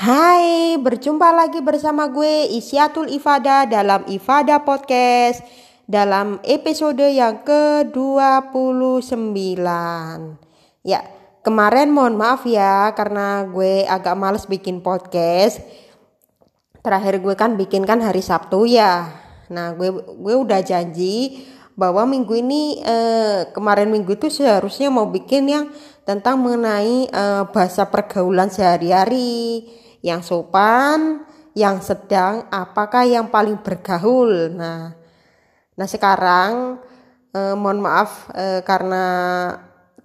Hai, berjumpa lagi bersama gue Isyatul Ifada dalam Ifada Podcast dalam episode yang ke-29. Ya, kemarin mohon maaf ya karena gue agak males bikin podcast. Terakhir gue kan bikin kan hari Sabtu ya. Nah, gue gue udah janji bahwa minggu ini eh, kemarin minggu itu seharusnya mau bikin yang tentang mengenai eh, bahasa pergaulan sehari-hari yang sopan, yang sedang, apakah yang paling bergaul. Nah, nah sekarang eh, mohon maaf eh, karena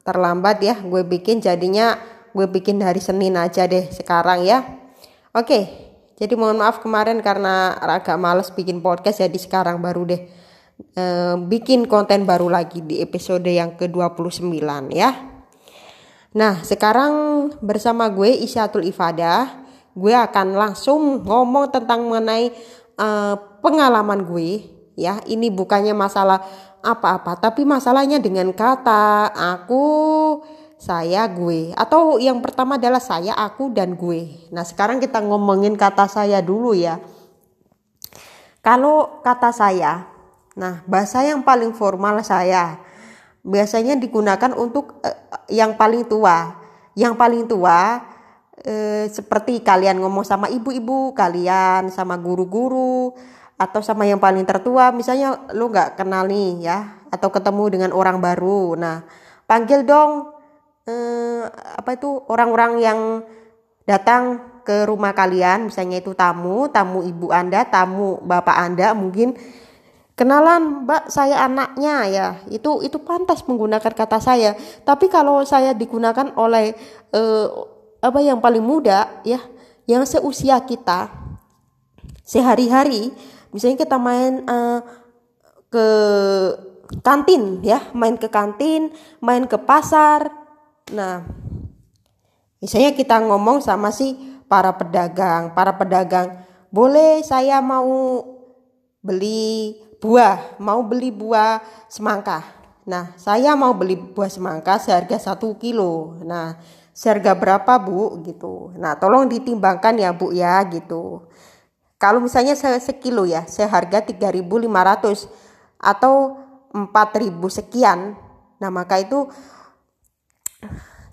terlambat ya, gue bikin jadinya gue bikin hari Senin aja deh sekarang ya. Oke, jadi mohon maaf kemarin karena agak males bikin podcast jadi sekarang baru deh eh, bikin konten baru lagi di episode yang ke-29 ya. Nah, sekarang bersama gue Isyatul Ifadah gue akan langsung ngomong tentang mengenai uh, pengalaman gue ya. Ini bukannya masalah apa-apa tapi masalahnya dengan kata aku saya gue. Atau yang pertama adalah saya aku dan gue. Nah sekarang kita ngomongin kata saya dulu ya. Kalau kata saya nah bahasa yang paling formal saya biasanya digunakan untuk uh, yang paling tua. Yang paling tua eh, seperti kalian ngomong sama ibu-ibu kalian sama guru-guru atau sama yang paling tertua misalnya lu nggak kenal nih ya atau ketemu dengan orang baru. Nah panggil dong eh, apa itu orang-orang yang datang ke rumah kalian misalnya itu tamu tamu ibu anda tamu bapak anda mungkin kenalan mbak saya anaknya ya. Itu itu pantas menggunakan kata saya. Tapi kalau saya digunakan oleh eh, apa yang paling muda ya yang seusia kita sehari-hari misalnya kita main uh, ke kantin ya main ke kantin main ke pasar. Nah misalnya kita ngomong sama si para pedagang para pedagang boleh saya mau beli buah mau beli buah semangka? Nah saya mau beli buah semangka seharga satu kilo. Nah seharga berapa bu? Gitu. Nah tolong ditimbangkan ya bu ya gitu. Kalau misalnya se sekilo ya seharga 3.500 atau 4.000 sekian. Nah maka itu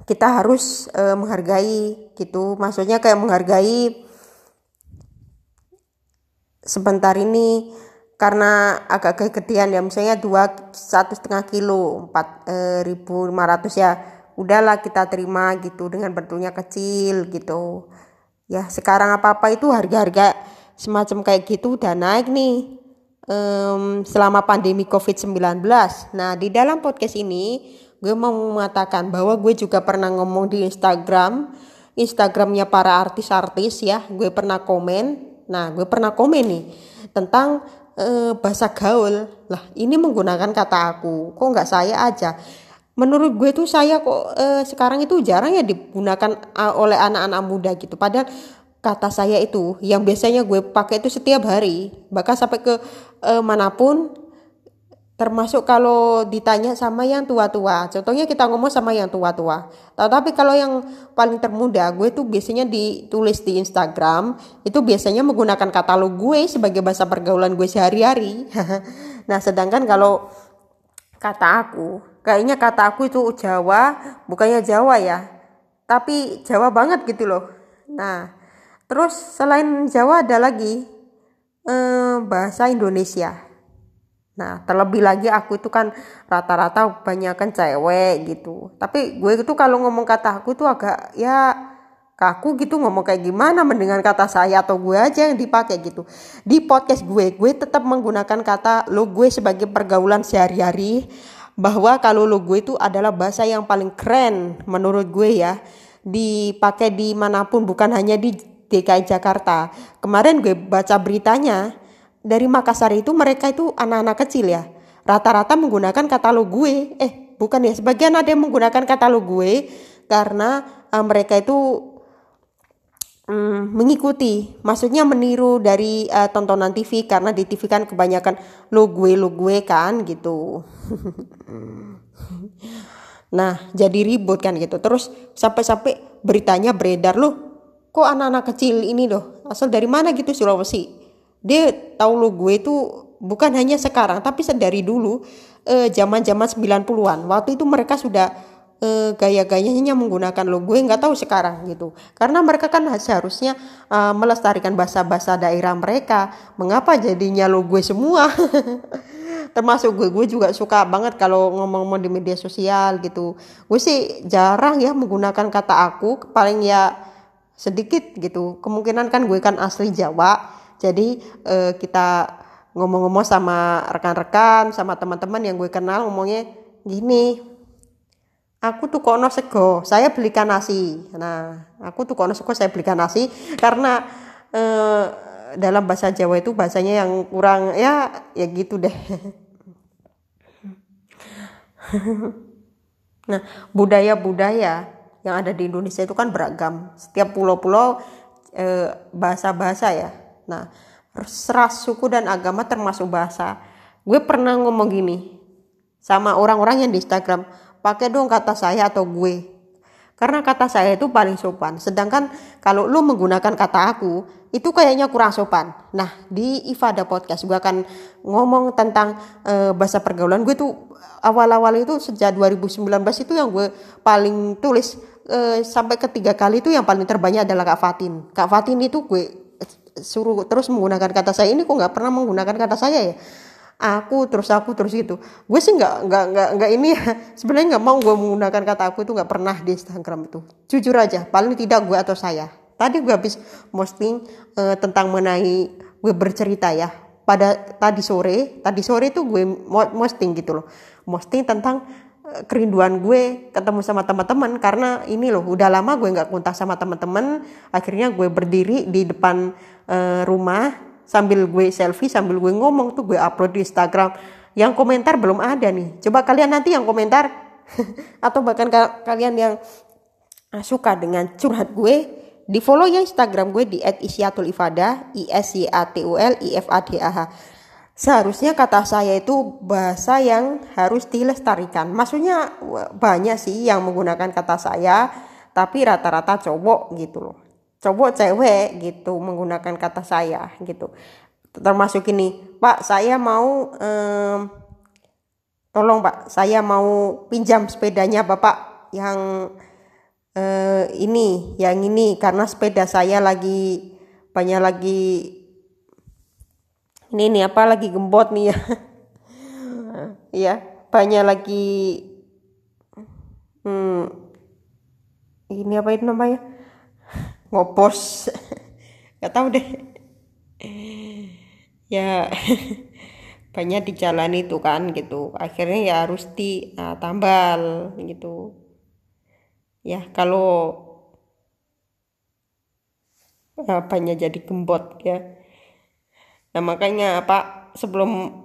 kita harus e, menghargai gitu. Maksudnya kayak menghargai sebentar ini karena agak kegedean ya. Misalnya dua satu setengah kilo empat eh, ribu lima ratus ya udahlah kita terima gitu dengan bentuknya kecil gitu. Ya sekarang apa apa itu harga-harga semacam kayak gitu udah naik nih um, selama pandemi covid-19 nah di dalam podcast ini gue mau mengatakan bahwa gue juga pernah ngomong di Instagram Instagramnya para artis-artis ya gue pernah komen. Nah gue pernah komen nih tentang uh, bahasa gaul. Lah ini menggunakan kata aku kok nggak saya aja menurut gue tuh saya kok eh, sekarang itu jarang ya digunakan uh, oleh anak-anak muda gitu. Padahal kata saya itu yang biasanya gue pakai itu setiap hari. Bahkan sampai ke uh, mana pun termasuk kalau ditanya sama yang tua-tua. Contohnya kita ngomong sama yang tua-tua. Tapi kalau yang paling termuda gue tuh biasanya ditulis di Instagram. Itu biasanya menggunakan katalog gue sebagai bahasa pergaulan gue sehari-hari. Nah sedangkan kalau kata aku kayaknya kata aku itu Jawa bukannya Jawa ya. Tapi Jawa banget gitu loh. Nah terus selain Jawa ada lagi eh, bahasa Indonesia. Nah terlebih lagi aku itu kan rata-rata banyak kan cewek gitu. Tapi gue itu kalau ngomong kata aku itu agak ya kaku gitu ngomong kayak gimana mendengar kata saya atau gue aja yang dipakai gitu. Di podcast gue gue tetap menggunakan kata lo gue sebagai pergaulan sehari-hari bahwa kalau logo itu adalah bahasa yang paling keren menurut gue ya dipakai di mana pun bukan hanya di DKI Jakarta. Kemarin gue baca beritanya dari Makassar itu mereka itu anak-anak kecil ya rata-rata menggunakan katalog gue. Eh bukan ya sebagian ada yang menggunakan katalog gue karena uh, mereka itu um, mengikuti, maksudnya meniru dari uh, tontonan TV karena di TV kan kebanyakan lo gue lo gue kan gitu. nah jadi ribut kan gitu. Terus sampai-sampai beritanya beredar loh. kok anak-anak kecil ini loh asal dari mana gitu Sulawesi dia tahu lo gue itu bukan hanya sekarang tapi sedari dulu eh, zaman-zaman 90-an waktu itu mereka sudah eh, gaya-gayanya menggunakan lo gue nggak tahu sekarang gitu. Karena mereka kan seharusnya uh, melestarikan bahasa-bahasa daerah mereka. Mengapa jadinya lo gue semua? Termasuk gue gue juga suka banget kalau ngomong-ngomong di media sosial gitu. Gue sih jarang ya menggunakan kata aku paling ya sedikit gitu. Kemungkinan kan gue kan asli Jawa jadi eh, kita ngomong-ngomong sama rekan-rekan sama teman-teman yang gue kenal ngomongnya gini aku tuh kono sego saya belikan nasi nah aku tuh kono sego saya belikan nasi karena eh, dalam bahasa Jawa itu bahasanya yang kurang ya ya gitu deh nah budaya-budaya yang ada di Indonesia itu kan beragam. Setiap pulau-pulau e, bahasa-bahasa ya. Nah, ras, suku dan agama termasuk bahasa. Gue pernah ngomong gini sama orang-orang yang di Instagram, pakai dong kata saya atau gue. Karena kata saya itu paling sopan. Sedangkan kalau lu menggunakan kata aku, itu kayaknya kurang sopan. Nah, di Ifada Podcast gue akan ngomong tentang e, bahasa pergaulan. Gue tuh awal-awal itu sejak 2019 itu yang gue paling tulis e, sampai ketiga kali itu yang paling terbanyak adalah Kak Fatin. Kak Fatin itu gue suruh terus menggunakan kata saya ini kok nggak pernah menggunakan kata saya ya aku terus aku terus gitu. Gue sih nggak nggak nggak nggak ini ya. Sebenarnya nggak mau gue menggunakan kata aku itu nggak pernah di Instagram itu. Jujur aja paling tidak gue atau saya. Tadi gue habis posting uh, tentang mengenai gue bercerita ya. Pada tadi sore tadi sore itu gue posting gitu loh. Posting tentang kerinduan gue ketemu sama teman-teman karena ini loh udah lama gue nggak kontak sama teman-teman. Akhirnya gue berdiri di depan uh, rumah sambil gue selfie sambil gue ngomong tuh gue upload di Instagram yang komentar belum ada nih coba kalian nanti yang komentar atau bahkan ka kalian yang suka dengan curhat gue di follow ya Instagram gue di @isyatul_ifada i s y a t u l i f a d a h Seharusnya kata saya itu bahasa yang harus dilestarikan. Maksudnya banyak sih yang menggunakan kata saya, tapi rata-rata cowok gitu loh. Cowok cewek gitu menggunakan kata saya gitu. Termasuk ini, Pak saya mau um, tolong Pak, saya mau pinjam sepedanya Bapak yang uh, ini, yang ini karena sepeda saya lagi banyak lagi ini nih apa lagi gembot nih ya ya banyak lagi hmm, ini apa itu namanya ngopos nggak tahu deh. Ya banyak di jalan itu kan gitu. Akhirnya ya harus di nah, tambal gitu. Ya kalau apanya jadi gembot ya. Nah makanya apa sebelum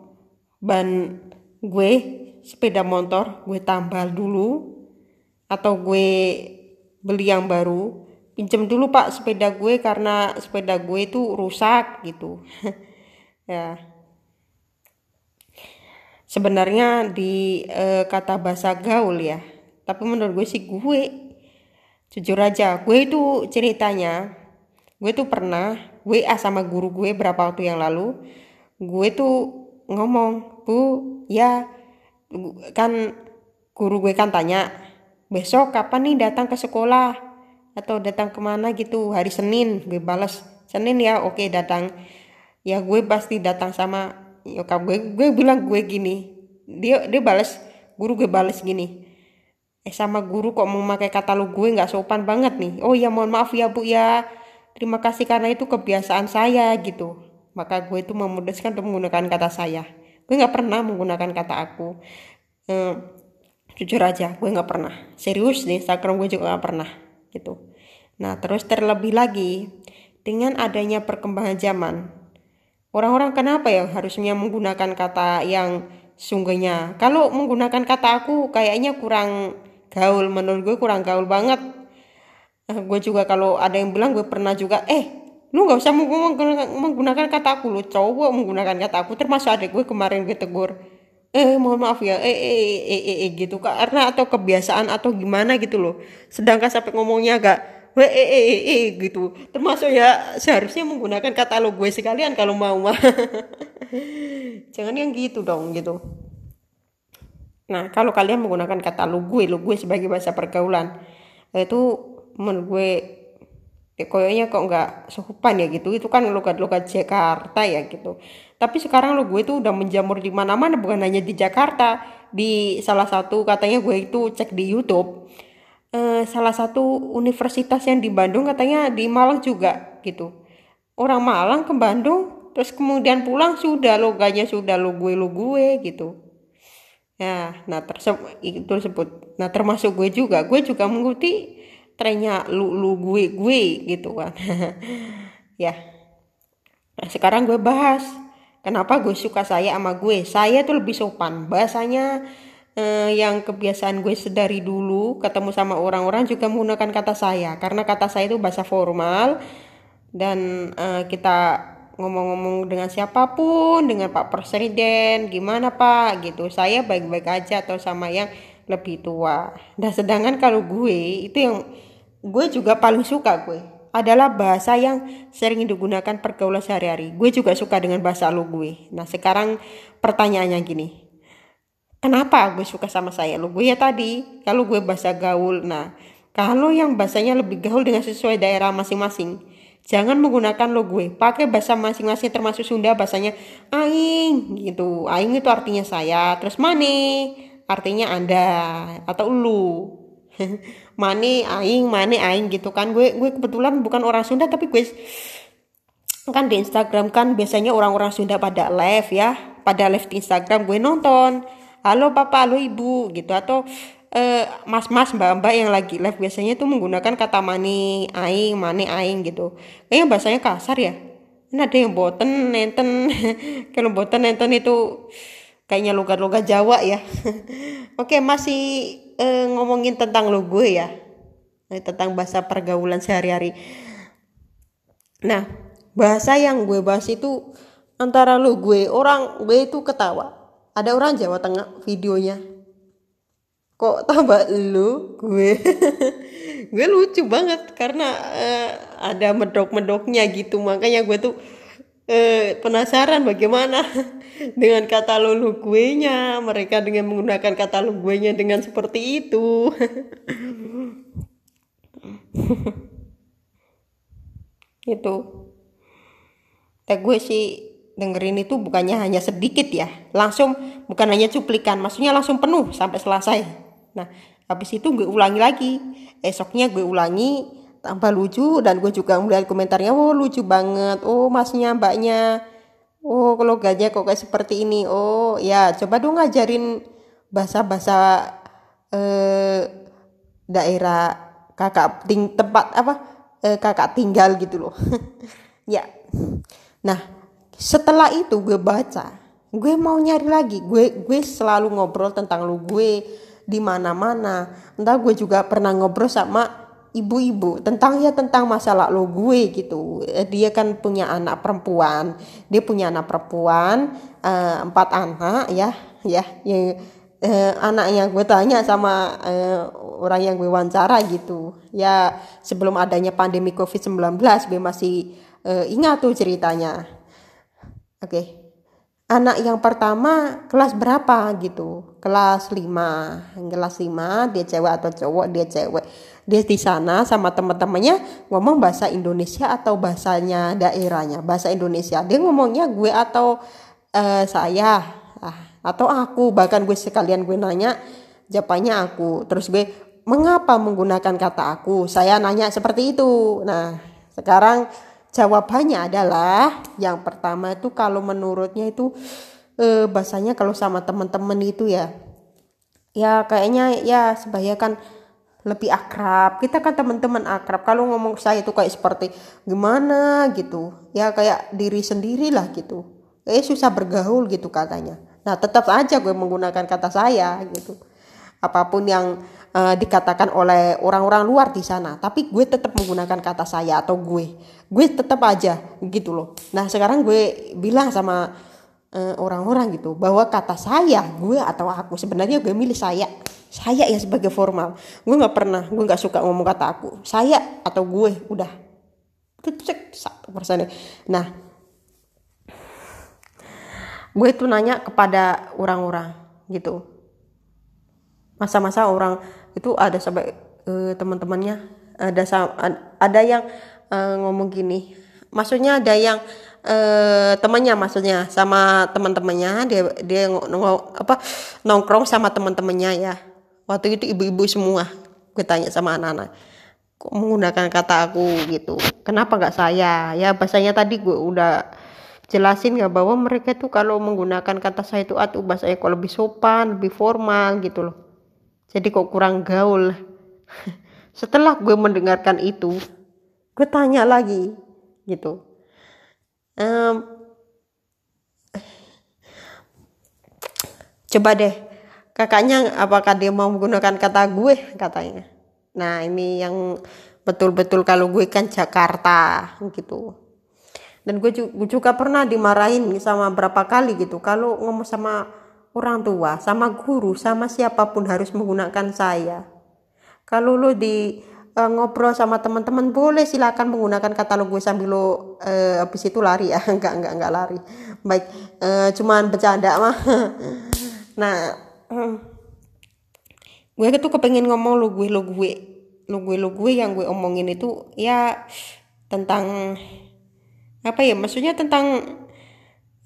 ban gue sepeda motor gue tambal dulu atau gue beli yang baru pinjem dulu pak sepeda gue karena sepeda gue itu rusak gitu. Ya. Sebenarnya di e, kata bahasa gaul ya tapi menurut gue sih gue jujur aja gue itu ceritanya gue tuh pernah WA sama guru gue berapa waktu yang lalu gue tuh ngomong bu ya kan guru gue kan tanya besok kapan nih datang ke sekolah atau datang ke mana gitu hari Senin gue balas. Senin ya oke datang. Ya gue pasti datang sama nyokap gue. Gue bilang gue gini. Dia dia balas. Guru gue balas gini. Eh sama guru kok mau pakai kata lu gue nggak sopan banget nih. Oh ya mohon maaf ya bu ya. Terima kasih karena itu kebiasaan saya gitu. Maka gue itu memutuskan untuk menggunakan kata saya. Gue nggak pernah menggunakan kata aku. Eh, jujur aja, gue nggak pernah. Serius di Instagram gue juga nggak pernah gitu. Nah terus terlebih lagi dengan adanya perkembangan zaman, orang-orang kenapa ya harusnya menggunakan kata yang sungguhnya? Kalau menggunakan kata aku kayaknya kurang gaul, menurut gue kurang gaul banget Nah, gue juga kalau ada yang bilang gue pernah juga eh lu nggak usah menggunakan kata aku lu cowok menggunakan kata aku termasuk adik gue kemarin gue tegur eh mohon maaf ya. Eh eh eh eh, eh gitu. Karena atau kebiasaan atau gimana gitu loh. Sedangkan sampai ngomongnya agak we e e e, e gitu. Termasuk ya seharusnya menggunakan kata lo gue sekalian kalau mau. Mah jangan yang gitu dong gitu. Nah kalau kalian menggunakan kata lo gue lo gue sebagai bahasa pergaulan itu menurut gue ya, koyoknya kok nggak sehupan ya gitu. Itu kan logat-logat Jakarta ya gitu. Tapi sekarang lo gue tuh udah menjamur di mana-mana bukan hanya di Jakarta. Di salah satu katanya gue itu cek di YouTube eh, salah satu universitas yang di Bandung katanya di Malang juga gitu. Orang Malang ke Bandung terus kemudian pulang sudah loganya sudah lo gue lo gue gitu. Ya nah tersebut itu tersebut. Nah termasuk gue juga. Gue juga mengikuti trennya lu lu gue gue gitu kan. Ya. Nah, sekarang gue bahas kenapa gue suka saya sama gue? Saya tuh lebih sopan. Bahasanya eh, yang kebiasaan gue sedari dulu ketemu sama orang-orang juga menggunakan kata saya. Karena kata saya itu bahasa formal dan eh, kita ngomong-ngomong dengan siapa pun dengan Pak Presiden gimana Pak gitu. Saya baik-baik aja atau sama yang lebih tua. Nah sedangkan kalau gue itu yang gue juga paling suka gue adalah bahasa yang sering digunakan pergaulan sehari-hari gue juga suka dengan bahasa lu gue nah sekarang pertanyaannya gini Kenapa gue suka sama saya? Lo gue ya tadi, kalau gue bahasa gaul. Nah, kalau yang bahasanya lebih gaul dengan sesuai daerah masing-masing, jangan menggunakan lo gue. Pakai bahasa masing-masing termasuk Sunda bahasanya aing gitu. Aing itu artinya saya. Terus mane artinya Anda atau lu. mane aing, mane aing gitu kan. Gue gue kebetulan bukan orang Sunda tapi gue kan di Instagram kan biasanya orang-orang Sunda pada live ya. Pada live di Instagram. Gue nonton halo papa halo ibu gitu. Atau uh, mas-mas mbak-mbak yang lagi live biasanya tuh menggunakan kata mani aing mani aing gitu. Kayaknya bahasanya kasar ya. Ini ada yang boten nenten. Kalau boten nenten itu kayaknya logat-logat Jawa ya. Oke masih uh, ngomongin tentang lo gue ya. Eh, tentang bahasa pergaulan sehari-hari. Nah bahasa yang gue bahas itu antara lo gue. Orang gue itu ketawa. Ada orang Jawa Tengah videonya. Kok tambah lu gue? Gue lucu banget karena uh, ada medok-medoknya gitu. Makanya gue tuh uh, penasaran bagaimana dengan kata lu gue nya mereka dengan menggunakan kata lu gue nya dengan seperti itu. Itu. Tak gue sih dengerin itu bukannya hanya sedikit ya. Langsung bukan hanya cuplikan maksudnya langsung penuh sampai selesai. Nah habis itu gue ulangi lagi. Esoknya gue ulangi tambah lucu dan gue juga melihat komentarnya oh lucu banget. Oh masnya mbaknya. Oh kalau gajah kok kayak seperti ini. Oh ya coba dong ngajarin bahasa-bahasa eh, daerah kakak ting tempat apa eh, kakak tinggal gitu loh. Ya. Nah setelah itu gue baca gue mau nyari lagi. Gue gue selalu ngobrol tentang lu gue di mana mana entah gue juga pernah ngobrol sama ibu-ibu tentang ya tentang masalah lo gue gitu dia kan punya anak perempuan dia punya anak perempuan uh, empat anak ya ya yang uh, anaknya gue tanya sama uh, orang yang gue wawancara gitu ya sebelum adanya pandemi covid 19 gue masih uh, ingat tuh ceritanya Oke. Okay. Anak yang pertama kelas berapa gitu? Kelas 5. Kelas 5 dia cewek atau cowok, dia cewek. Dia di sana sama teman-temannya ngomong bahasa Indonesia atau bahasanya daerahnya, bahasa Indonesia. Dia ngomongnya gue atau uh, saya ah, atau aku, bahkan gue sekalian gue nanya jawabannya aku. Terus gue mengapa menggunakan kata aku? Saya nanya seperti itu. Nah, sekarang Jawabannya adalah yang pertama itu kalau menurutnya itu eh, bahasanya kalau sama teman-teman itu ya ya kayaknya ya sebaya kan lebih akrab. Kita kan teman-teman akrab. Kalau ngomong saya itu kayak seperti gimana? gitu. Ya kayak diri sendiri lah gitu. Eh susah bergaul gitu katanya. Nah tetap aja gue menggunakan kata saya gitu. Apa pun yang uh, dikatakan oleh orang-orang luar di sana. Tapi gue tetap menggunakan kata saya atau gue. Gue tetap aja gitu loh. Nah sekarang gue bilang sama orang eh, orang-orang gitu bahwa kata saya gue atau aku sebenarnya gue milih saya saya ya sebagai formal. Gue nggak pernah gue nggak suka ngomong kata aku. Saya atau gue udah. Cek satu persen nah gue itu nanya kepada orang-orang gitu. Masa-masa orang itu ada sampai uh, teman-temannya ada ada yang uh, ngomong gini. Maksudnya ada yang uh, temannya maksudnya sama teman-temannya dia dia nong, apa nongkrong sama teman-temannya ya waktu itu ibu-ibu semua gue tanya sama anak-anak kok menggunakan kata aku gitu? Kenapa nggak saya? Ya bahasanya tadi gue udah jelasin ya bahwa mereka tuh kalau menggunakan kata saya itu atau bahasanya kok lebih sopan lebih formal gitu loh. Jadi kok kurang gaul. Setelah gue mendengarkan itu gue tanya lagi gitu. Um, coba deh kakaknya apakah dia mau menggunakan kata gue? Katanya. Nah ini yang betul-betul kalau gue kan Jakarta gitu. Dan gue juga pernah dimarahin sama berapa kali gitu. Kalau ngomong sama orang tua sama guru sama siapa pun harus menggunakan saya. Kalau lo di uh, ngobrol sama teman-teman boleh silakan menggunakan katalog gue sambil lo uh, habis itu lari. Ya enggak enggak enggak lari. Baik uh, cuman bercanda mah. Nah gue tuh kepengen ngomong lo gue lo gue lo gue lo gue yang gue omongin itu ya tentang apa ya maksudnya tentang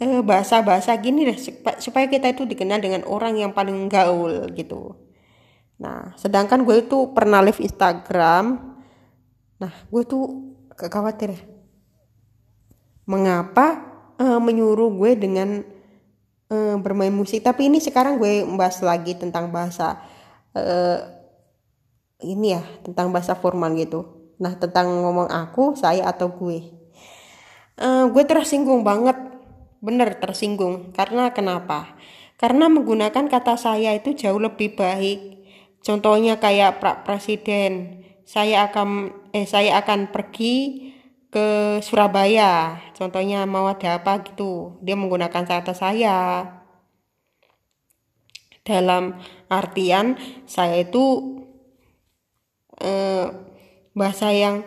bahasa-bahasa gini deh supaya kita itu dikenal dengan orang yang paling gaul gitu Nah, sedangkan gue itu pernah live Instagram. Nah, gue tuh gak khawatir ya. Mengapa uh, menyuruh gue dengan uh, bermain musik? Tapi ini sekarang gue membahas lagi tentang bahasa uh, ini ya, tentang bahasa formal gitu. Nah, tentang ngomong aku, saya atau gue. Uh, gue tersinggung banget, bener tersinggung. Karena kenapa? Karena menggunakan kata saya itu jauh lebih baik Contohnya kayak Pak Presiden, saya akan eh saya akan pergi ke Surabaya. Contohnya mau ada apa gitu, dia menggunakan kata saya. Dalam artian saya itu eh, bahasa yang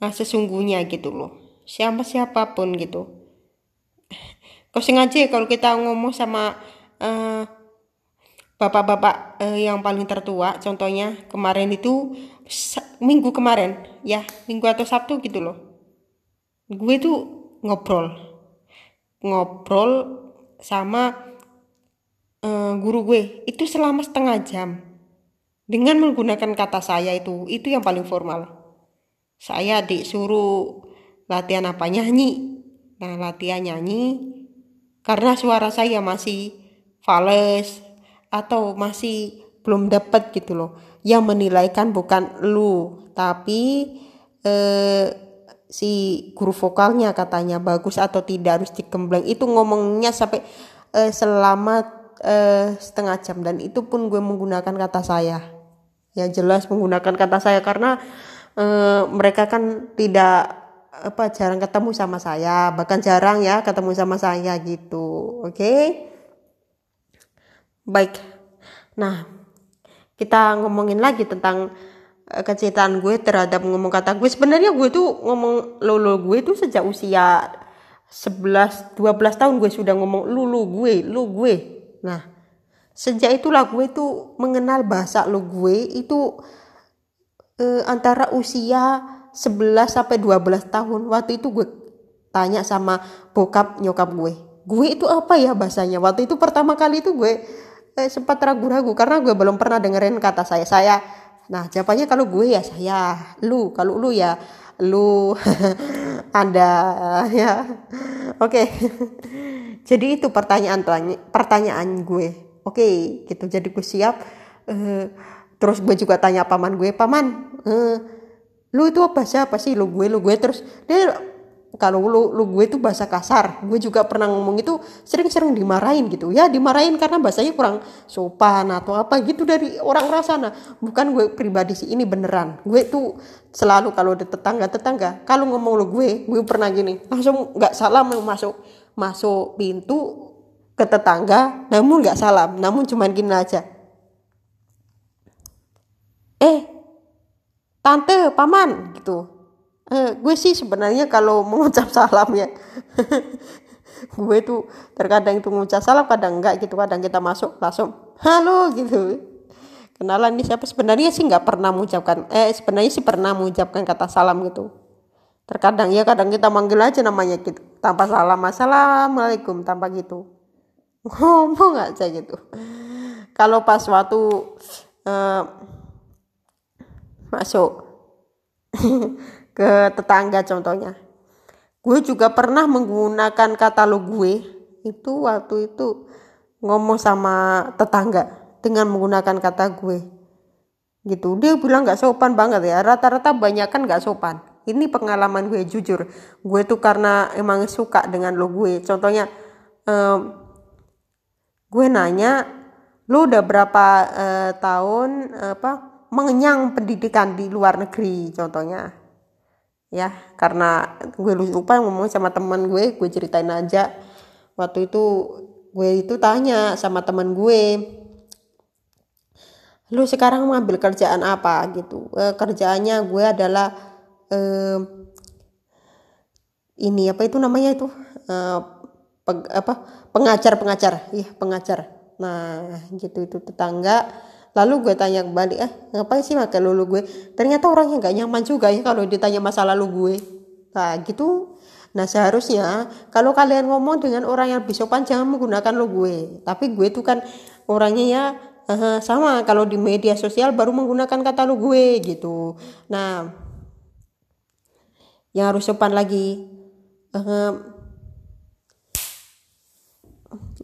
eh, sesungguhnya gitu loh. Siapa siapa pun gitu. Kau sengaja kalau kita ngomong sama eh, bapak-bapak eh, yang paling tertua contohnya kemarin itu minggu kemarin ya minggu atau sabtu gitu loh gue tuh ngobrol. Ngobrol sama eh, guru gue. Itu selama setengah jam. Dengan menggunakan kata saya itu itu yang paling formal. Saya disuruh latihan apa nyanyi. Nah latihan nyanyi. Karena suara saya masih fales atau masih belum dapat gitu loh. Yang menilaikan bukan lu tapi eh, si guru vokalnya katanya bagus atau tidak harus dikembleng itu ngomongnya sampai eh, selama eh, setengah jam. Dan itu pun gue menggunakan kata saya. Ya jelas menggunakan kata saya karena eh, mereka kan tidak apa jarang ketemu sama saya. Bahkan jarang ya ketemu sama saya gitu. Oke? Okay? Baik. Nah, kita ngomongin lagi tentang uh, kecintaan gue terhadap ngomong kata gue. Sebenarnya gue tuh ngomong lulu gue tuh sejak usia 11 12 tahun gue sudah ngomong lulu gue, lu gue. Nah, sejak itulah gue tuh mengenal bahasa lu gue itu uh, antara usia 11 sampai 12 tahun. Waktu itu gue tanya sama bokap nyokap gue. Gue itu apa ya bahasanya? Waktu itu pertama kali itu gue eh, sempat ragu-ragu karena gue belum pernah dengerin kata saya saya nah jawabannya kalau gue ya saya lu. Kalau lu ya lu. Anda ya. Oke. Jadi itu pertanyaan pertanyaan gue. Oke gitu. Jadi gue siap uh, terus gue juga tanya paman gue paman uh, lu itu apa? Siapa sih? Lu gue lu gue. Terus dia kalau lu, lu gue tuh bahasa kasar. Gue juga pernah ngomong itu sering-sering dimarahin gitu. Ya dimarahin karena bahasanya kurang sopan atau apa gitu dari orang-orang sana. Bukan gue pribadi sih ini beneran. Gue tuh selalu kalau ada tetangga-tetangga kalau ngomong lu gue gue pernah gini langsung nggak salam masuk masuk pintu ke tetangga namun nggak salam namun cuman gini aja. Eh tante paman gitu eh, gue sih sebenarnya kalau mengucap salam ya gue tuh terkadang itu mengucap salam kadang enggak gitu kadang kita masuk langsung halo gitu. Kenalan ini siapa? Sebenarnya sih nggak pernah mengucapkan eh sebenarnya sih pernah mengucapkan kata salam gitu. Terkadang ya kadang kita manggil aja namanya gitu tanpa salam assalamualaikum tanpa gitu. Ngomong aja gitu. Kalau pas waktu uh, masuk ke tetangga contohnya. Gue juga pernah menggunakan kata lo gue itu waktu itu ngomong sama tetangga dengan menggunakan kata gue. Gitu. Dia bilang nggak sopan banget ya. Rata-rata banyak kan nggak sopan. Ini pengalaman gue jujur. Gue tuh karena emang suka dengan lo gue. Contohnya um, gue nanya lo udah berapa uh, tahun apa mengenyang pendidikan di luar negeri? Contohnya ya karena gue lupa ngomong sama teman gue gue ceritain aja. Waktu itu gue itu tanya sama teman gue lu sekarang mengambil kerjaan apa? Gitu. E, kerjaannya gue adalah e, ini apa itu namanya itu? E, peg, apa? Pengajar pengajar iya pengajar. Nah gitu itu tetangga lalu gue tanya kembali eh ngapain sih pakai lulu gue? Ternyata orangnya nggak nyaman juga ya kalau ditanya masa lalu gue. Nah gitu. Nah seharusnya kalau kalian ngomong dengan orang yang lebih sopan jangan menggunakan lo gue. Tapi gue itu kan orangnya ya uh, sama kalau di media sosial baru menggunakan kata lo gue gitu. Nah yang harus sopan lagi uh,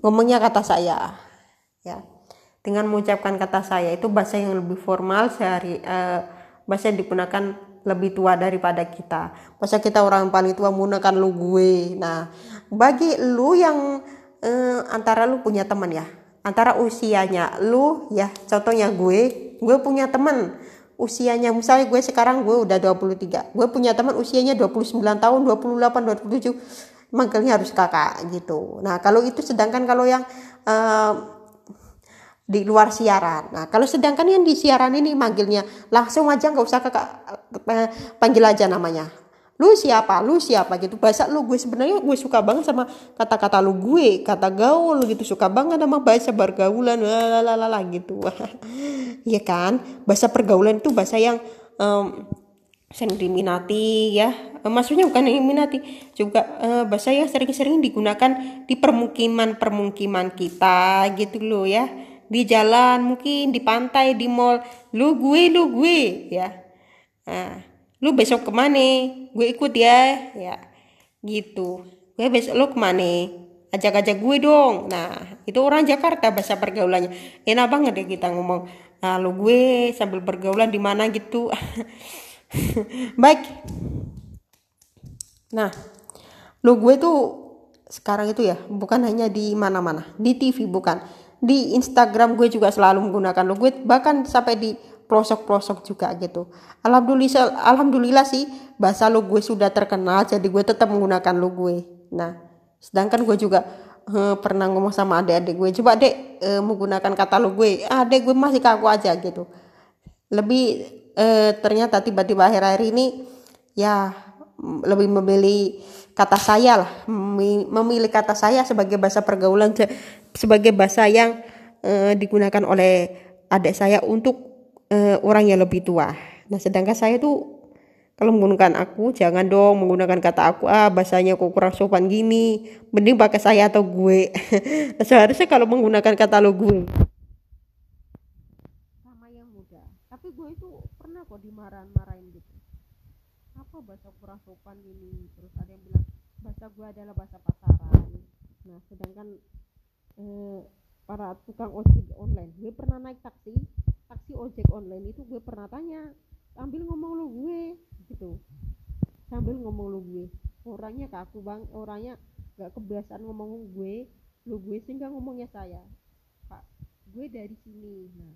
ngomongnya kata saya ya dengan mengucapkan kata saya itu bahasa yang lebih formal sehari uh, bahasa yang digunakan lebih tua daripada kita. Bahasa kita orang paling tua menggunakan lu gue. Nah bagi lu yang uh, antara lu punya teman ya antara usianya lu ya contohnya gue gue punya teman usianya misalnya gue sekarang gue udah 23 gue punya teman usianya 29 tahun 28 27 manggilnya harus kakak gitu. Nah kalau itu sedangkan kalau yang uh, di luar siaran. Nah, kalau sedangkan yang di siaran ini manggilnya langsung aja nggak usah kakak eh, panggil aja namanya. Lu siapa? Lu siapa gitu. Bahasa lu gue sebenarnya gue suka banget sama kata-kata lu gue, kata gaul gitu. Suka banget sama bahasa pergaulan lalala gitu. Iya kan? Bahasa pergaulan itu bahasa yang um, sering diminati ya. Maksudnya bukan diminati, juga uh, bahasa yang sering-sering digunakan di permukiman-permukiman kita gitu loh ya di jalan mungkin di pantai di mall. Lu gue lu gue ya. Nah, lu besok ke mana gue ikut ya ya. Gitu. Gue besok lu ke mana ajak-ajak gue dong. Nah itu orang Jakarta bahasa pergaulannya. Enak banget ya kita ngomong. Nah, lu gue sambil pergaulan di mana gitu. Baik. Nah lu gue tuh sekarang itu ya bukan hanya di mana-mana. Di TV bukan di Instagram gue juga selalu menggunakan lo. Bahkan sampai di pelosok-pelosok juga gitu. Alhamdulillah alhamdulillah sih bahasa lo gue sudah terkenal jadi gue tetap menggunakan lo gue. Nah sedangkan gue juga uh, pernah ngomong sama adik-adik gue coba dek uh, menggunakan kata lo gue. Adik gue masih kaku aja gitu. Lebih uh, ternyata tiba-tiba akhir-akhir ini ya lebih memilih kata saya lah memilih kata saya sebagai bahasa pergaulan sebagai bahasa yang uh, digunakan oleh adik saya untuk uh, orang yang lebih tua. Nah, sedangkan saya tuh kalau menggunakan aku jangan dong menggunakan kata aku ah bahasanya kok kurang sopan gini. Mending pakai saya atau gue. Nah, seharusnya kalau menggunakan kata lo gue sama yang muda. Tapi gue itu pernah kok dimarahin-marahin gitu. Apa bahasa kurang sopan gini? Terus ada yang bilang bahasa gue adalah bahasa pasaran. Nah sedangkan eh, para tukang ojek online. Gue pernah naik taksi taksi ojek online itu gue pernah tanya sambil ngomong lu gue gitu. Sambil ngomong lu gue. Orangnya kaku bang orangnya gak kebiasaan ngomong gue lu gue sehingga ngomongnya saya. Pak gue dari sini. Nah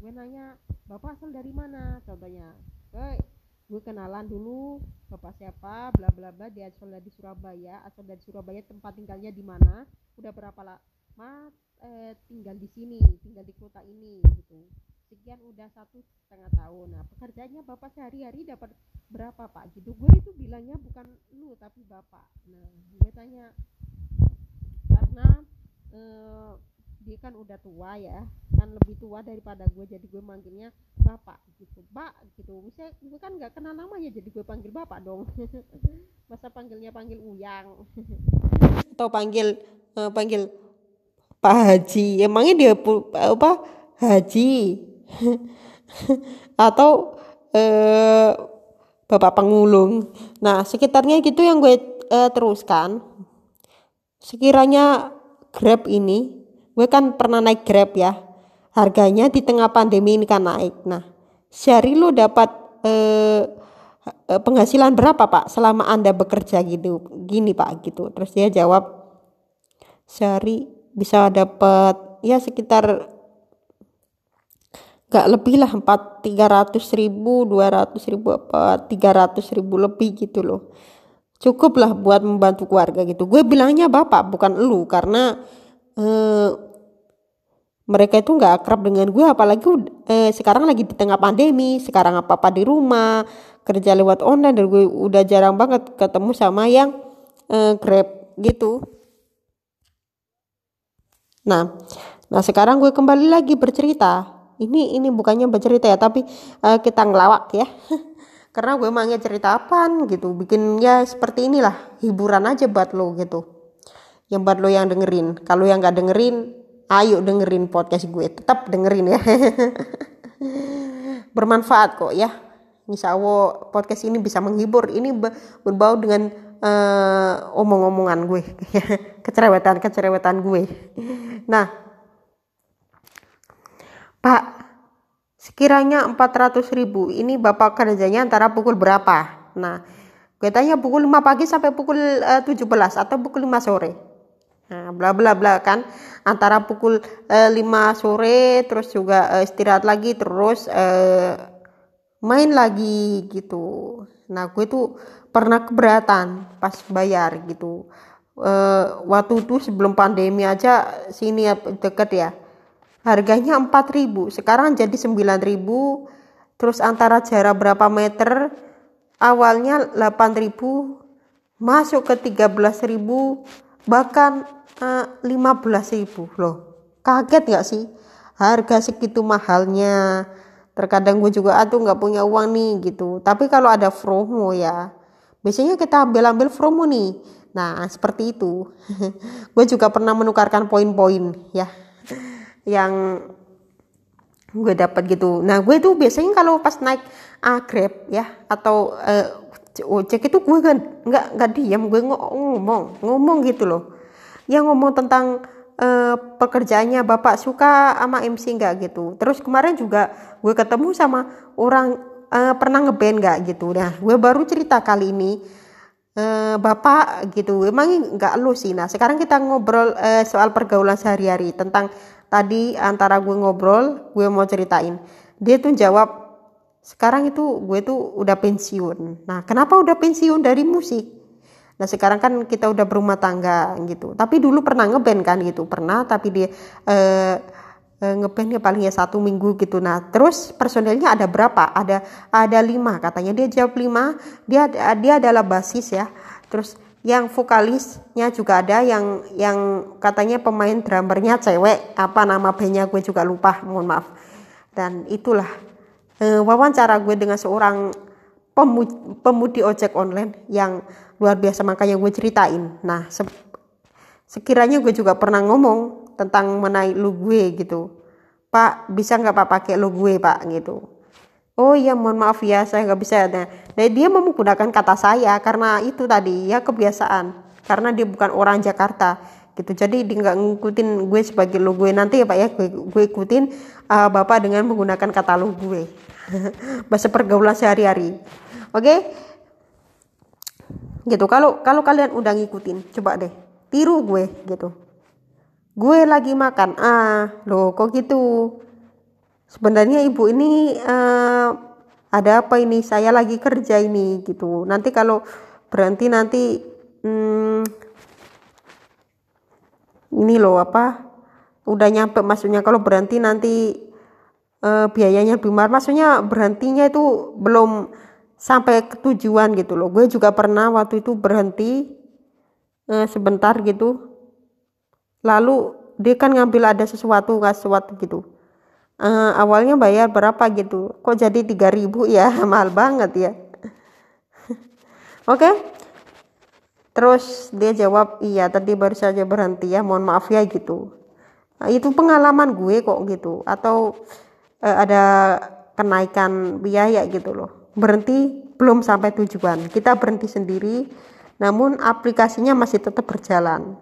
gue nanya bapak asal dari mana? Contohnya gue gue kenalan dulu bapak siapa? Bla bla bla dia asal dari Surabaya asal dari Surabaya tempat tinggalnya di mana udah berapa lah ma eh, tinggal di sini tinggal di kota ini gitu. Sekian udah satu setengah tahun. Nah pekerjaannya bapak sehari-hari dapat berapa pak? Gitu. Gue itu bilangnya bukan lu tapi bapak. Nah gue tanya karena eh, dia kan udah tua ya kan lebih tua daripada gue jadi gue manggilnya bapak gitu. Pak gitu. Misalnya gue kan nggak kenal namanya jadi gue panggil bapak dong. Masa panggilnya panggil uyang? Atau panggil uh, panggil Pak Haji. Emangnya dia apa Haji? Atau uh, Bapak Pengulung. Nah sekitarnya gitu yang gue uh, teruskan. Sekiranya Grab ini gue kan pernah naik grab ya. Harganya di tengah pandemi ini kan naik. Nah sehari lo dapat eh, eh, penghasilan berapa pak selama anda bekerja gitu gini pak gitu. Terus dia jawab sehari bisa dapat ya sekitar gak lebih lah empat tiga ratus ribu dua ratus ribu apa tiga ratus ribu lebih gitu loh. Cukup lah buat membantu keluarga gitu. Gue bilangnya bapak bukan lu karena eh, mereka itu nggak akrab dengan gue apalagi eh, sekarang lagi di tengah pandemi sekarang apa apa di rumah kerja lewat online dan gue udah jarang banget ketemu sama yang eh, grab gitu nah nah sekarang gue kembali lagi bercerita. Ini ini bukannya bercerita ya tapi eh, kita ngelawak ya. Karena gue mangnya cerita apa gitu. Bikin ya seperti inilah hiburan aja buat lo gitu. Yang buat lo yang dengerin. Kalau yang nggak dengerin ayo dengerin podcast gue. Tetap dengerin ya. Bermanfaat kok ya. Insya Allah podcast ini bisa menghibur. Ini berbau dengan uh, omong-omongan gue. Kecerewetan-kecerewetan gue nah Pak sekiranya 400 ribu ini Bapak kerjanya antara pukul berapa nah gue tanya pukul 5 pagi sampai pukul uh, eh, 17 atau pukul 5 sore Nah, bla bla bla kan antara pukul uh, eh, 5 sore terus juga uh, istirahat lagi terus uh, main lagi gitu. Nah, gue tuh pernah keberatan pas bayar gitu. Uh, waktu itu sebelum pandemi aja sini deket ya. Harganya 4000 sekarang jadi 9000 terus antara jarak berapa meter awalnya 8000 masuk ke 13000 bahkan uh, eh, ribu loh. Kaget gak sih? Harga segitu mahalnya. Terkadang gue juga aduh nggak punya uang nih gitu. Tapi kalau ada promo ya biasanya kita ambil ambil promo nih nah seperti itu. Gue juga pernah menukarkan poin-poin ya yang gue dapat gitu. Nah gue tuh biasanya kalau pas naik uh, grab ya atau uh, ojek itu gue kan nggak nggak diam gue ngomong ngomong gitu loh. Yang ngomong tentang uh, pekerjaannya bapak suka sama MC nggak gitu. Terus kemarin juga gue ketemu sama orang uh, pernah ngeband nggak gitu. Nah gue baru cerita kali ini uh, bapak gitu emang nggak lu sih nah sekarang kita ngobrol uh, soal pergaulan sehari-hari tentang tadi antara gue ngobrol gue mau ceritain dia tuh jawab sekarang itu gue tuh udah pensiun. Nah, kenapa udah pensiun dari musik? Nah, sekarang kan kita udah berumah tangga gitu. Tapi dulu pernah ngeband kan gitu, pernah. Tapi dia eh ngebandnya paling ya satu minggu gitu. Nah, terus personelnya ada berapa? Ada ada lima katanya. Dia jawab lima. Dia dia adalah basis ya. Terus yang vokalisnya juga ada yang yang katanya pemain drummernya cewek apa nama bandnya gue juga lupa mohon maaf dan itulah uh, wawancara gue dengan seorang pemudi, pemudi ojek online yang luar biasa makanya gue ceritain. Nah, se sekiranya gue juga pernah ngomong tentang menaik lu gue gitu. Pak, bisa nggak Pak pakai lu gue Pak gitu. Oh iya mohon maaf ya saya nggak bisa. Nah, nah dia menggunakan kata saya karena itu tadi ya kebiasaan. Karena dia bukan orang Jakarta gitu jadi dia nggak ngikutin gue sebagai lo gue nanti ya pak ya gue, gue ikutin uh, bapak dengan menggunakan kata lo gue bahasa pergaulan sehari-hari oke okay? gitu kalau kalau kalian udah ngikutin coba deh tiru gue gitu gue lagi makan ah lo kok gitu? Sebenarnya ibu ini uh, ada apa ini? Saya lagi kerja ini gitu. Nanti kalau berhenti nanti hmm, ini loh apa? Udah nyampe maksudnya kalau berhenti nanti uh, biayanya mahal maksudnya berhentinya itu belum sampai ke tujuan gitu loh. Gue juga pernah waktu itu berhenti uh, sebentar gitu lalu dia kan ngambil ada sesuatu nggak sesuatu gitu. Uh, awalnya bayar berapa gitu. Kok jadi 3000 ya? Mahal banget ya. Oke. Okay? terus dia jawab iya tadi baru saja berhenti ya mohon maaf ya gitu. Nah, itu pengalaman gue kok gitu. Atau uh, ada kenaikan biaya gitu loh. Berhenti belum sampai tujuan. Kita berhenti sendiri namun aplikasinya masih tetap berjalan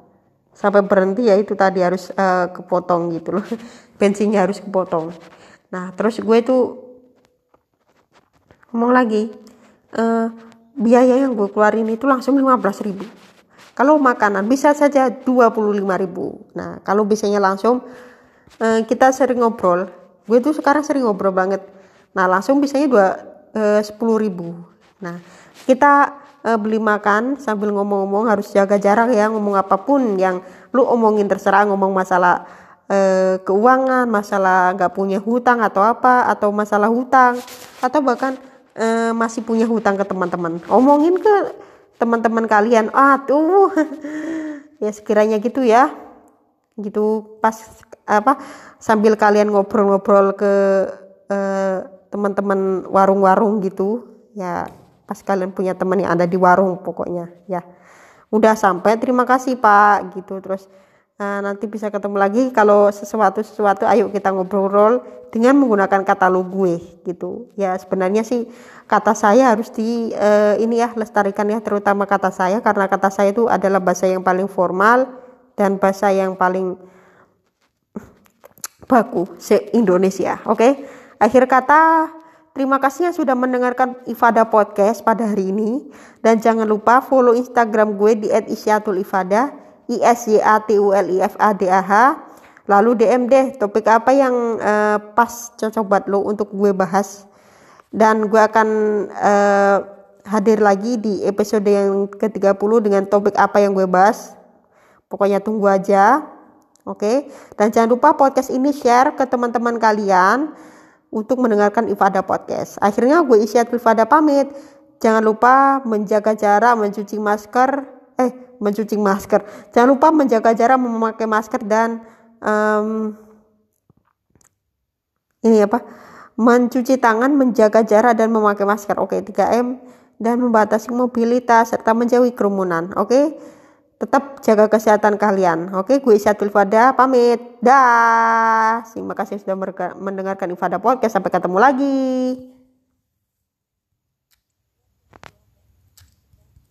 sampai berhenti ya itu tadi harus uh, kepotong gitu loh. Bensinnya harus kepotong. Nah terus gue itu ngomong lagi uh, biaya yang gue keluarin itu langsung 15 ribu. Kalau makanan bisa saja 25 ribu. Nah kalau bisanya langsung uh, kita sering ngobrol. Gue tuh sekarang sering ngobrol banget. Nah langsung bisanya dua uh, ribu. Nah kita uh, beli makan sambil ngomong-ngomong harus jaga jarak ya ngomong apa pun yang lu omongin terserah ngomong masalah uh, keuangan masalah nggak punya hutang atau apa atau masalah hutang atau bahkan uh, masih punya hutang ke teman-teman. Omongin ke teman-teman kalian ah tuh ya sekiranya gitu ya. Gitu pas apa sambil kalian ngobrol-ngobrol ke teman-teman warung-warung gitu ya pas kalian punya teman yang ada di warung pokoknya ya. Udah sampai terima kasih pak gitu. Terus nah, nanti bisa ketemu lagi kalau sesuatu sesuatu ayo kita ngobrol dengan menggunakan kata lu gue gitu. Ya sebenarnya sih kata saya harus di uh, ini ya lestarikan ya terutama kata saya karena kata saya itu adalah bahasa yang paling formal dan bahasa yang paling baku se Indonesia oke? Okay? akhir kata Terima kasih yang sudah mendengarkan Ifada Podcast pada hari ini. Dan jangan lupa follow Instagram gue di @isyatul_ifada, I S Y A T U L I F A D A H. Lalu DM deh topik apa yang uh, pas cocok buat lo untuk gue bahas. Dan gue akan uh, hadir lagi di episode yang ke-30 dengan topik apa yang gue bahas. Pokoknya tunggu aja. Oke. Okay? Dan jangan lupa podcast ini share ke teman-teman kalian untuk mendengarkan Ifada Podcast. Akhirnya gue Isyat Ifada pamit. Jangan lupa menjaga jarak, mencuci masker, eh mencuci masker. Jangan lupa menjaga jarak, memakai masker dan um, ini apa? Mencuci tangan, menjaga jarak dan memakai masker. Oke, 3M dan membatasi mobilitas serta menjauhi kerumunan. Oke tetap jaga kesehatan kalian. Oke, gue Isyatul Fada pamit. Dah. Terima kasih sudah mendengarkan Ifada Podcast. Sampai ketemu lagi.